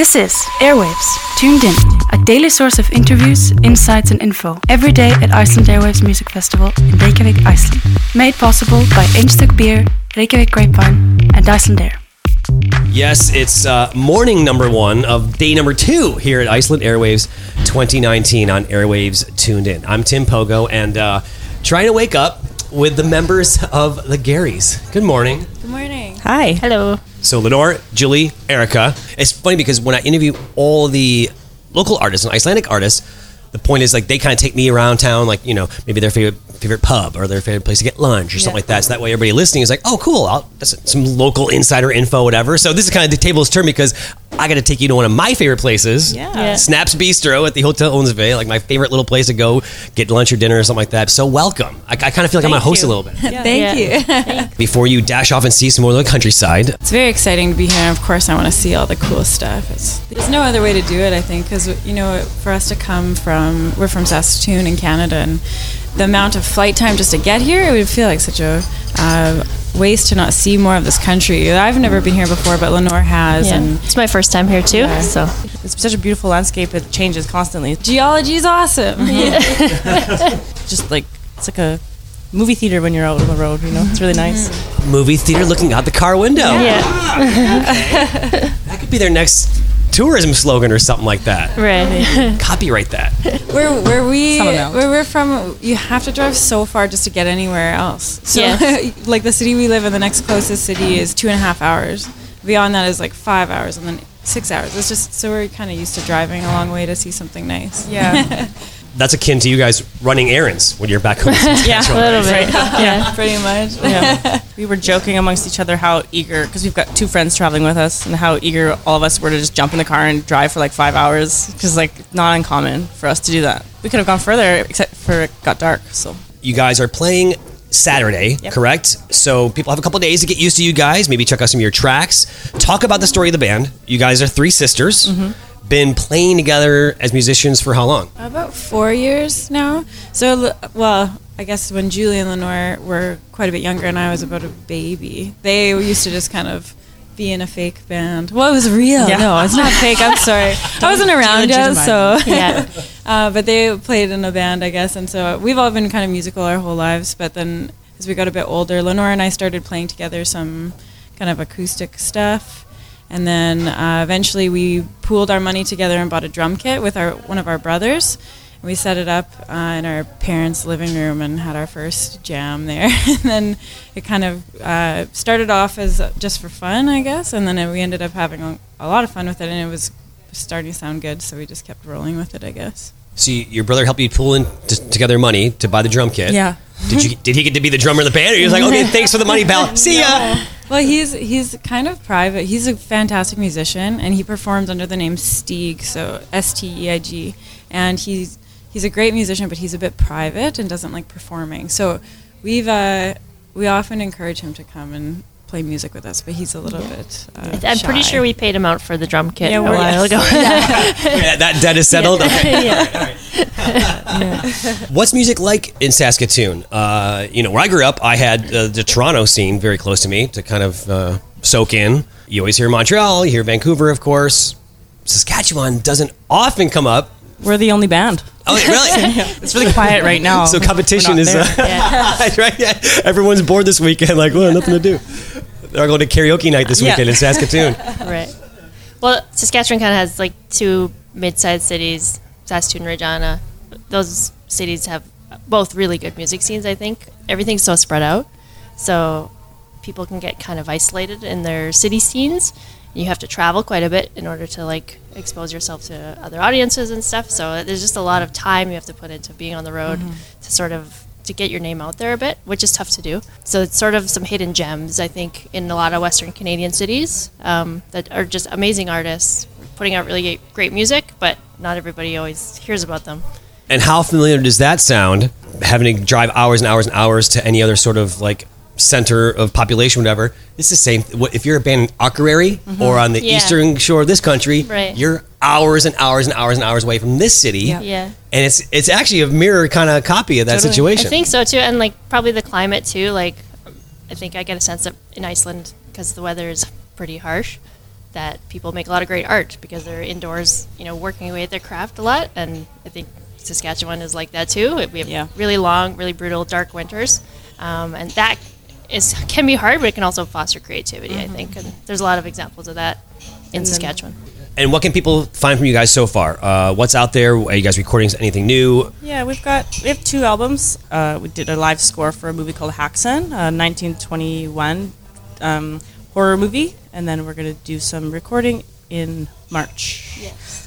This is Airwaves Tuned In, a daily source of interviews, insights, and info every day at Iceland Airwaves Music Festival in Reykjavik, Iceland. Made possible by Einstök Beer, Reykjavik Grapevine, and Iceland Air. Yes, it's uh, morning number one of day number two here at Iceland Airwaves 2019 on Airwaves Tuned In. I'm Tim Pogo and uh, trying to wake up with the members of the Garrys. Good morning. Good morning. Hi. Hello. So Lenore, Julie, Erica. It's funny because when I interview all the local artists and Icelandic artists, the point is like they kind of take me around town, like you know maybe their favorite favorite pub or their favorite place to get lunch or something like that. So that way everybody listening is like, oh cool, I'll, that's some local insider info, whatever. So this is kind of the tables turn because I got to take you to one of my favorite places, Yeah. Yeah. Snaps Bistro at the Hotel Óðinsvé, like my favorite little place to go get lunch or dinner or something like that. So welcome. I, I kind of feel like I'm gonna host you. a little bit Thank you. before you dash off and see some more of the countryside. it's very exciting to be here. Of course, I want to see all the cool stuff. It's, there's no other way to do it, I think, because you know, for us to come from, we're from Saskatoon in Canada, and the amount of flight time just to get here, it would feel like such a uh, waste to not see more of this country. I've never been here before, but Lenore has, Yeah. and It's my first time here too, Yeah. so It's such a beautiful landscape. It changes constantly. geology is awesome. Just like it's like a movie theater when you're out on the road. You know, it's really nice. Movie theater looking out the car window. yeah, ah, That could be their next tourism slogan or something like that. right. Copyright that. Where where we where we're from, you have to drive so far just to get anywhere else. So Yes. like the city we live in, the next closest city is two and a half hours. Beyond that is like five hours, and then six hours. It's just so we're kind of used to driving a long way to see something nice. Yeah. That's akin to you guys running errands when you're back home. in Saskatchewan, A little right? bit. Yeah. Pretty much. yeah. We were joking amongst each other how eager, because we've got two friends traveling with us, and how eager all of us were to just jump in the car and drive for like five hours, because like not uncommon for us to do that. We could have gone further, except for it got dark. So You guys are playing Saturday, Yep. correct? So people have a couple days to get used to you guys. Maybe check out some of your tracks. Talk about the story of the band. You guys are three sisters. Mm-hmm. Been playing together as musicians for how long? About four years now. So, well, I guess when Julie and Lenore were quite a bit younger and I was about a baby, they used to just kind of be in a fake band. Well, it was real. Yeah. No, it's not fake. I'm sorry. I wasn't around yet, so. Yeah. uh, but they played in a band, I guess. And so we've all been kind of musical our whole lives. But then as we got a bit older, Lenore and I started playing together some kind of acoustic stuff. And then uh, eventually we pooled our money together and bought a drum kit with our one of our brothers. And we set it up uh, in our parents' living room and had our first jam there. and then it kind of uh, started off as just for fun, I guess. And then we ended up having a, a lot of fun with it, and it was starting to sound good. So we just kept rolling with it, I guess. So you, your brother helped you pull in t- together money to buy the drum kit. yeah, Did you? Did he get to be the drummer in the band? Or he was like, okay, thanks for the money, pal. See ya. Well, he's he's kind of private. He's a fantastic musician, and he performs under the name Steig, so S T E I G, and he's he's a great musician, but he's a bit private and doesn't like performing. So we've uh, we often encourage him to come and play music with us, but he's a little bit. Uh, I'm pretty sure we paid him out for the drum kit Yeah, a we're- while ago. Yeah, that debt is settled. Okay. yeah. What's music like in Saskatoon? Uh, you know, where I grew up, I had uh, the Toronto scene very close to me to kind of uh, soak in. You always hear Montreal, you hear Vancouver, of course. Saskatchewan doesn't often come up. we're the only band. Oh, really? It's really quiet right now. so competition is uh, there. right. Yeah. Everyone's bored this weekend. Like, well, nothing to do. They're going to karaoke night this Yeah. weekend in Saskatoon. Right. Well, Saskatchewan kind of has like two mid-sized cities, Saskatoon, Regina. Those cities have both really good music scenes. I think everything's so spread out, so people can get kind of isolated in their city scenes. You have to travel quite a bit in order to like expose yourself to other audiences and stuff. So there's just a lot of time you have to put into being on the road to sort of to get your name out there a bit, which is tough to do. So it's sort of some hidden gems, I think, in a lot of Western Canadian cities um, that are just amazing artists putting out really great music, but not everybody always hears about them. And how familiar does that sound? Having to drive hours and hours and hours to any other sort of like center of population, whatever. It's the same. what- If you're a band in Akureyri mm-hmm. or on the Yeah. eastern shore of this country, Right. you're hours and hours and hours and hours away from this city. Yeah. Yeah. And it's it's actually a mirror kind of copy of that Totally. situation. I think so too, and like probably the climate too. Like, I think I get a sense that in Iceland, because the weather is pretty harsh, that people make a lot of great art because they're indoors, you know, working away at their craft a lot. And I think Saskatchewan is like that too. We have Yeah. really long, really brutal, dark winters, um, and that is can be hard, but it can also foster creativity. I think, and there's a lot of examples of that in And then- Saskatchewan. And what can people find from you guys so far? Uh, what's out there? Are you guys recording anything new? Yeah, we've got we have two albums. Uh, we did a live score for a movie called Häxan, a 1921 um, horror movie, and then we're gonna do some recording in March.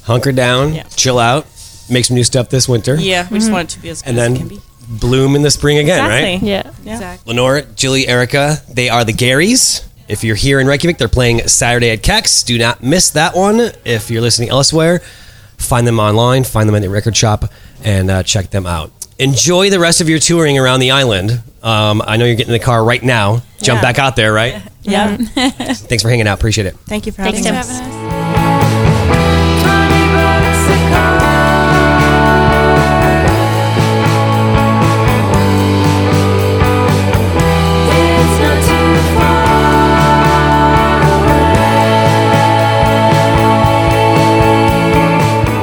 Hunker down, Yeah. chill out, make some new stuff this winter, Yeah, we just want it to be as good and as it then can be. bloom in the spring again, right? Yeah. Yeah. Exactly. Lenore, Jilly, Erica, they are the Garrys. If you're here in Reykjavik, they're playing Saturday at Kex. Do not miss that one. If you're listening elsewhere, find them online, find them at the record shop, and uh, check them out. Enjoy the rest of your touring around the island. Um, I know you're getting in the car right now. Jump Yeah. back out there, right? Yeah. Thanks for hanging out. Appreciate it. Thank you for Thanks, having us.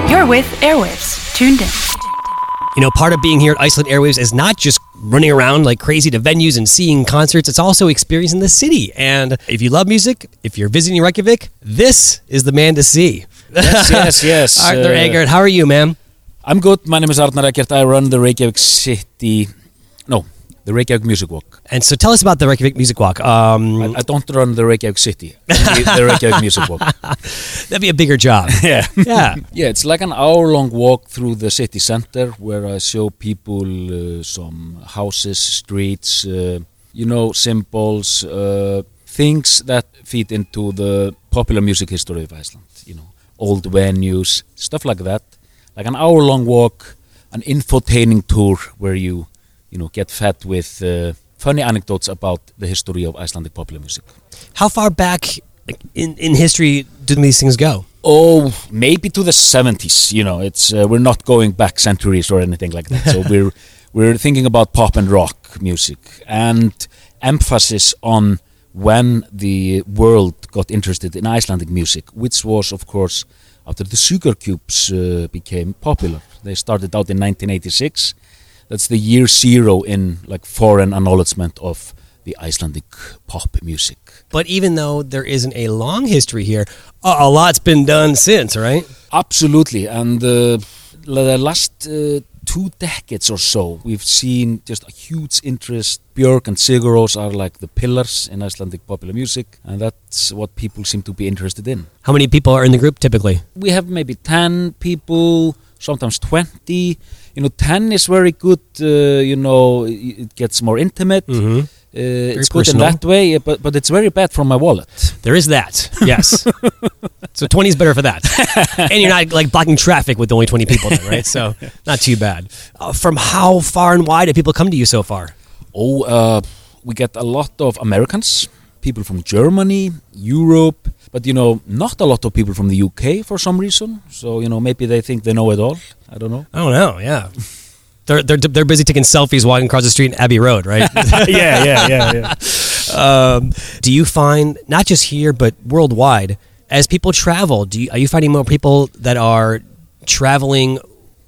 You're with Airwaves, tuned in. You know, part of being here at Iceland Airwaves is not just running around like crazy to venues and seeing concerts, it's also experiencing the city. And if you love music, if you're visiting Reykjavik, this is the man to see. Yes, yes, yes. Arthur Uh, Eggert, how are you, man? I'm good. My name is Arnar Eggert. I run the Reykjavik City, no, the Reykjavik Music Walk. And so tell us about the Reykjavik Music Walk. Um, I, I don't run the Reykjavik City, the Reykjavik Music Walk. that'd be a bigger job. Yeah. yeah. Yeah, it's like an hour-long walk through the city center where I show people uh, some houses, streets, uh, you know, symbols, uh, things that feed into the popular music history of Iceland. You know, old venues, stuff like that. Like an hour-long walk, an infotaining tour where you, you know, get fed with uh, funny anecdotes about the history of Icelandic popular music. How far back in, in history do these things go? Oh, maybe to the 70s. You know, it's uh, we're not going back centuries or anything like that. So we're we're thinking about pop and rock music and emphasis on when the world got interested in Icelandic music, which was, of course, after the Sugarcubes uh, became popular. They started out in 1986. That's the year zero in like foreign acknowledgement of the Icelandic pop music. But even though there isn't a long history here, a, lot's been done since, right? Absolutely, and uh, the last uh, two decades or so, we've seen just a huge interest. Björk and Sigur Rós are like the pillars in Icelandic popular music, and that's what people seem to be interested in. How many people are in the group typically? We have maybe 10 people, sometimes 20. You know, 10 is very good, uh, you know, it gets more intimate. Mm-hmm. Uh, it's good personal. in that way, but, but it's very bad for my wallet. There is that, yes. so 20 is better for that. and you're not like blocking traffic with only 20 people then, right? So not too bad. Uh, from how far and wide have people come to you so far? Oh, uh, we get a lot of Americans, people from Germany, Europe, but you know, not a lot of people from the UK for some reason. So you know, maybe they think they know it all. I don't know. I don't know, yeah. They're, they're, they're busy taking selfies walking across the street in Abbey Road, right? yeah, yeah, yeah, yeah. um, do you find, not just here, but worldwide, as people travel, do you, are you finding more people that are traveling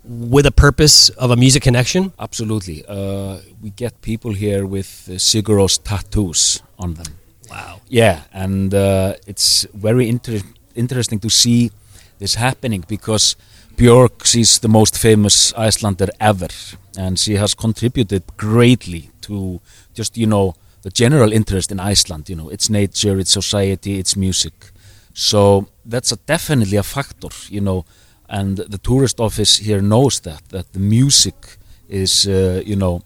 with a purpose of a music connection? Absolutely. Uh, we get people here with uh, Sigur Rós tattoos on them. Wow. Yeah, and uh, it's very inter- interesting to see this happening because Björk, she's the most famous Icelander ever, and she has contributed greatly to just, you know, the general interest in Iceland, you know, its nature, its society, its music. So that's a, definitely a factor, you know, and the tourist office here knows that, that the music is, uh, you know,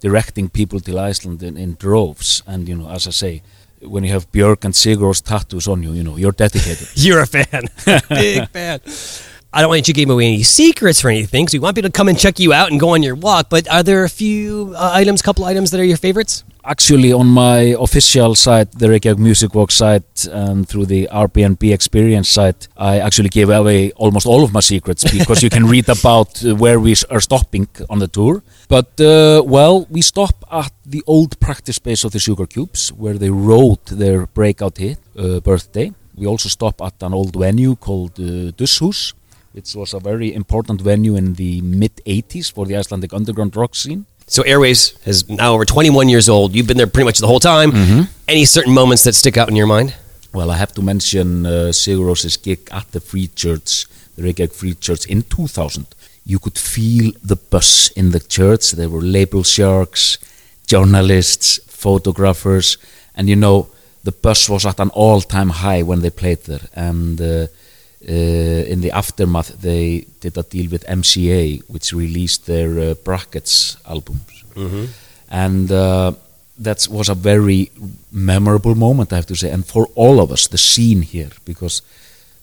directing people to Iceland in, in droves. And, you know, as I say, when you have Björk and Sigur Rós tattoos on you, you know, you're dedicated. You're a fan. Big fan. I don't want you to give away any secrets or anything because we want people to come and check you out and go on your walk. But are there a few uh, items, couple items that are your favorites? Actually, on my official site, the Reykjavik Music Walk site, and through the RPNP Experience site, I actually gave away almost all of my secrets because you can read about uh, where we are stopping on the tour. But, uh, well, we stop at the old practice space of the Sugarcubes, where they wrote their breakout hit, uh, Birthday. we also stop at an old venue called uh, Dushus, which was a very important venue in the mid 80s for the Icelandic underground rock scene. So Airwaves is now over 21 years old. You've been there pretty much the whole time. Any certain moments that stick out in your mind? Well, I have to mention uh, gig at the Free Church, the Reykjavik Free Church in 2000. You could feel the buzz in the church. There were label sharks, journalists, photographers, and you know, the buzz was at an all-time high when they played there. And uh, in the aftermath, they did a deal with MCA, which released their uh, Brackets albums. And uh, that was a very memorable moment, I have to say, and for all of us, the scene here, because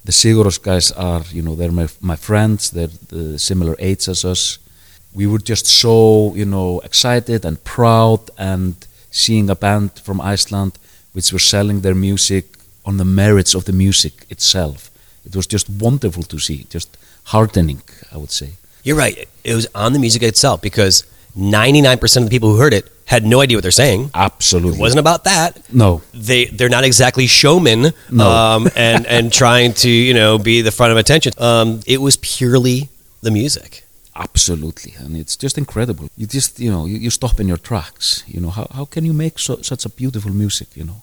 the Siguros guys are, you know, they're my, my friends, they're the similar age as us. We were just so, you know, excited and proud and seeing a band from Iceland which were selling their music on the merits of the music itself. It was just wonderful to see, just heartening, I would say. You're right. It was on the music itself because 99% of the people who heard it had no idea what they're saying. Absolutely. It wasn't about that. No. They they're not exactly showmen No. um, and and trying to you know be the front of attention. Um, it was purely the music. Absolutely, and it's just incredible. You just, you know, you, you stop in your tracks. You know, how, how can you make so, such a beautiful music? You know,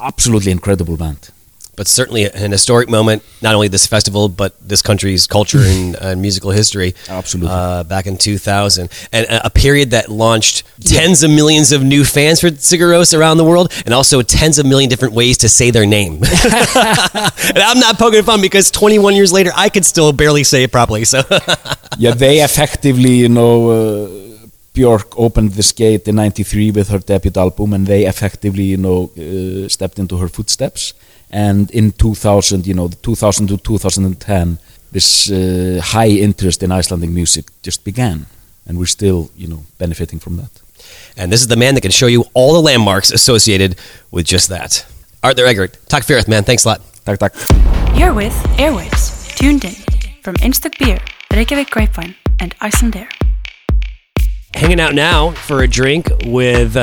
absolutely incredible band. But certainly an historic moment, not only this festival, but this country's culture and, and musical history. Absolutely. Uh, back in 2000. And a, a period that launched tens of millions of new fans for Sigur Rós around the world, and also tens of million different ways to say their name. and I'm not poking fun because 21 years later, I could still barely say it properly. So yeah, they effectively, you know, uh, Björk opened this gate in '93 with her debut album, and they effectively, you know, uh, stepped into her footsteps. And in 2000, you know, 2000 to 2010, this uh, high interest in Icelandic music just began, and we're still, you know, benefiting from that. And this is the man that can show you all the landmarks associated with just that. Arthur Eggert, Talk Ferrith, man. Thanks a lot. Tak, tak. You're with Airwaves, tuned in from Einstök Beer, Reykjavik Grapevine, and Icelandair. Hanging out now for a drink with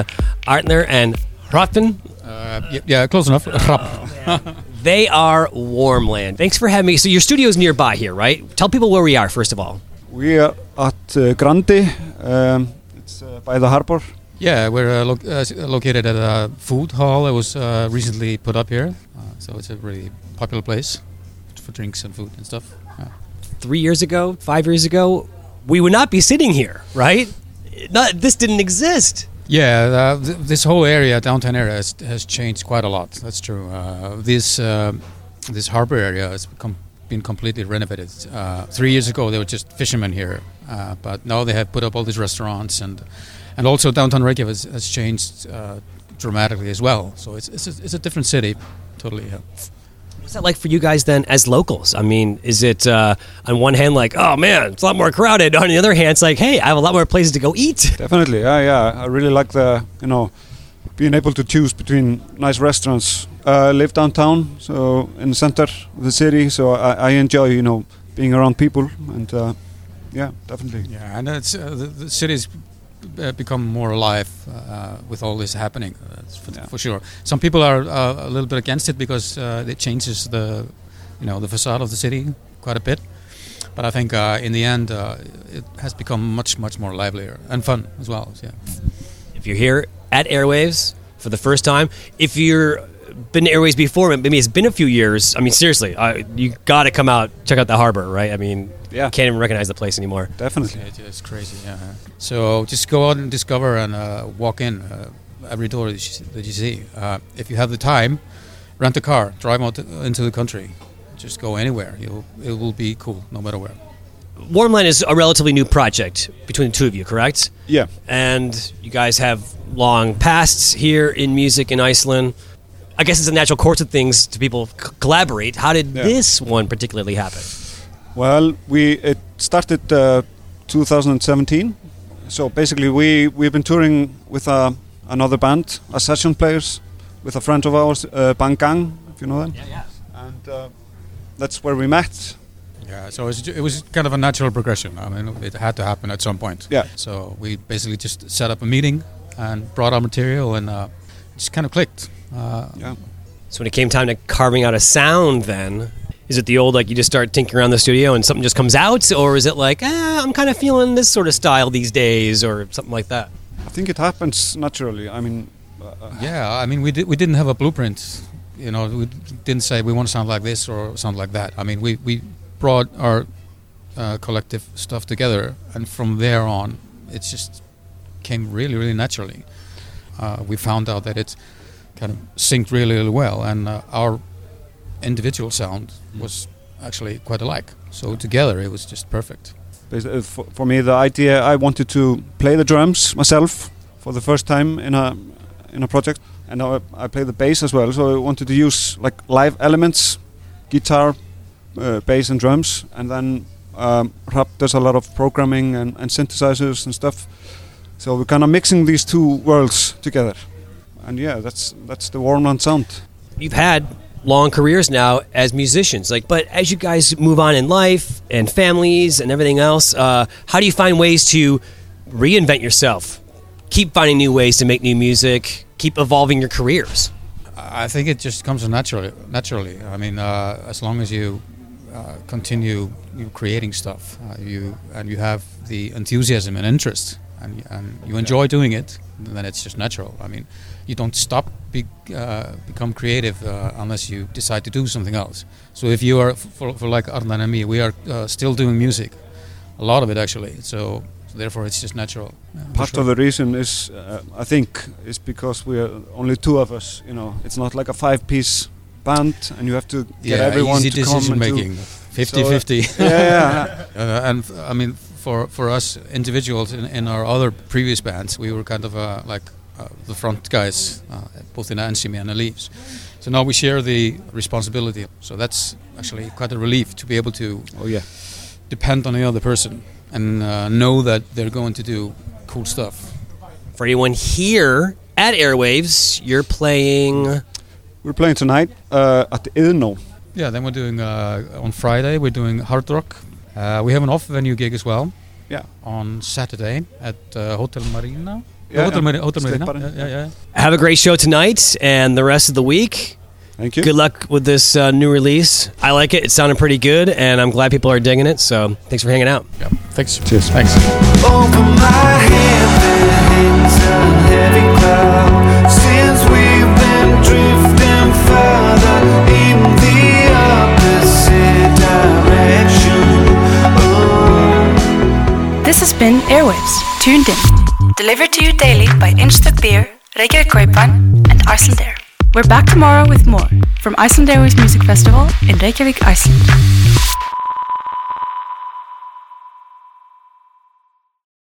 Artner and Hrotten. Uh, y- yeah, close enough. Rap. They are Warmland. Thanks for having me. So your studio's nearby here, right? Tell people where we are, first of all. We are at uh, Grandi. Um, it's uh, by the harbor. Yeah, we're uh, lo- uh, located at a food hall that was uh, recently put up here. Uh, so it's a really popular place for drinks and food and stuff. Yeah. Three years ago, five years ago, we would not be sitting here, right? Not, this didn't exist. Yeah, uh, th- this whole area, downtown area, has, has changed quite a lot. That's true. Uh, this uh, this harbor area has become, been completely renovated. Uh, three years ago, there were just fishermen here, uh, but now they have put up all these restaurants and and also downtown Reykjavik has, has changed uh, dramatically as well. So it's it's a, it's a different city, totally. Yeah. What's that like for you guys then as locals? I mean, is it uh, on one hand like, oh man, it's a lot more crowded. On the other hand, it's like, hey, I have a lot more places to go eat. Definitely, yeah, yeah. I really like the, you know, being able to choose between nice restaurants. Uh, I live downtown, so in the center of the city, so I, I enjoy, you know, being around people, and uh, yeah, definitely. Yeah, and it's uh, the, the city's uh, become more alive uh, with all this happening. Uh, for, Yeah. for sure. Some people are uh, a little bit against it because uh, it changes the, you know, the facade of the city quite a bit. But I think uh, in the end, uh, it has become much, much more livelier and fun as well. So, yeah. If you're here at Airwaves for the first time, if you're been to Airwaves before, maybe it's been a few years. I mean, seriously, uh, you got to come out, check out the harbor, right? I mean, Yeah. can't even recognize the place anymore. Definitely. It is crazy. Yeah. So just go out and discover and uh, walk in uh, every door that you, that you see. Uh, if you have the time, rent a car, drive out into the country. Just go anywhere. You'll it will be cool no matter where. Warmland is a relatively new project between the two of you, correct? Yeah. And you guys have long pasts here in music in Iceland. I guess it's a natural course of things to people c- collaborate. How did Yeah. this one particularly happen? Well, we it started uh, 2017. So basically, we we've been touring with uh, another band as session players with a friend of ours, uh, Bang Gang, if you know them. Yeah, yeah. And uh, that's where we met. Yeah. So it was, it was kind of a natural progression. I mean, it had to happen at some point. Yeah. So we basically just set up a meeting and brought our material and uh, just kind of clicked. Uh, Yeah. So when it came time to carving out a sound, then is it the old like you just start tinkering around the studio and something just comes out, or is it like ah, I'm kind of feeling this sort of style these days, or something like that? I think it happens naturally. I mean, uh, Yeah, I mean, we did, we didn't have a blueprint. You know, we didn't say we want to sound like this or sound like that. I mean, we we brought our uh, collective stuff together, and from there on, it just came really, really naturally. Uh, we found out that it kind of synced really, really well, and uh, our individual sound was actually quite alike. So together, it was just perfect. uh, for, for me, the idea I wanted to play the drums myself for the first time in a in a project, and I, I play the bass as well. So I wanted to use like live elements, guitar, uh, bass, and drums, and then um, Rap does a lot of programming and, and synthesizers and stuff. So we're kind of mixing these two worlds together, and yeah, that's that's the Warmland sound. You've had long careers now as musicians, like, but as you guys move on in life and families and everything else, uh, how do you find ways to reinvent yourself? Keep finding new ways to make new music. Keep evolving your careers. I think it just comes naturally. Naturally, I mean, uh, as long as you uh, continue creating stuff, uh, you and you have the enthusiasm and interest, and, and you enjoy doing it, then it's just natural. I mean, you don't stop be, uh, become creative uh, unless you decide to do something else. So if you are, for, for like Ardan and me, we are uh, still doing music, a lot of it actually. So, so therefore, it's just natural. Yeah, Part sure. of the reason is, uh, I think, is because we are only two of us. You know, it's not like a five-piece band, and you have to get yeah, everyone easy to come and do- making, 50 So, uh, 50. yeah, yeah. uh, and f- I mean, for for us individuals in, in our other previous bands, we were kind of uh, like uh, the front guys, uh, both in Ensími and the Leaves. So now we share the responsibility. So that's actually quite a relief to be able to Oh yeah. depend on the other person and uh, know that they're going to do cool stuff. For anyone here at Airwaves, you're playing. We're playing tonight uh, at the Iðnó. Yeah, then we're doing uh, on Friday. We're doing hard rock. Uh, we have an off venue gig as well. Yeah. On Saturday at uh, Hotel Marina. Yeah, Hotel, yeah. Mari- Hotel Marina. Slippbarinn. Yeah, yeah, yeah. Have a great show tonight and the rest of the week. Thank you. Good luck with this uh, new release. I like it. It sounded pretty good, and I'm glad people are digging it. So thanks for hanging out. yeah. Thanks. Cheers. Thanks. Over my head This has been Airwaves, tuned in. Delivered to you daily by Einstök Beer, Reykjavik Grapevine, and Iceland Air. We're back tomorrow with more from Iceland Airwaves Music Festival in Reykjavik, Iceland.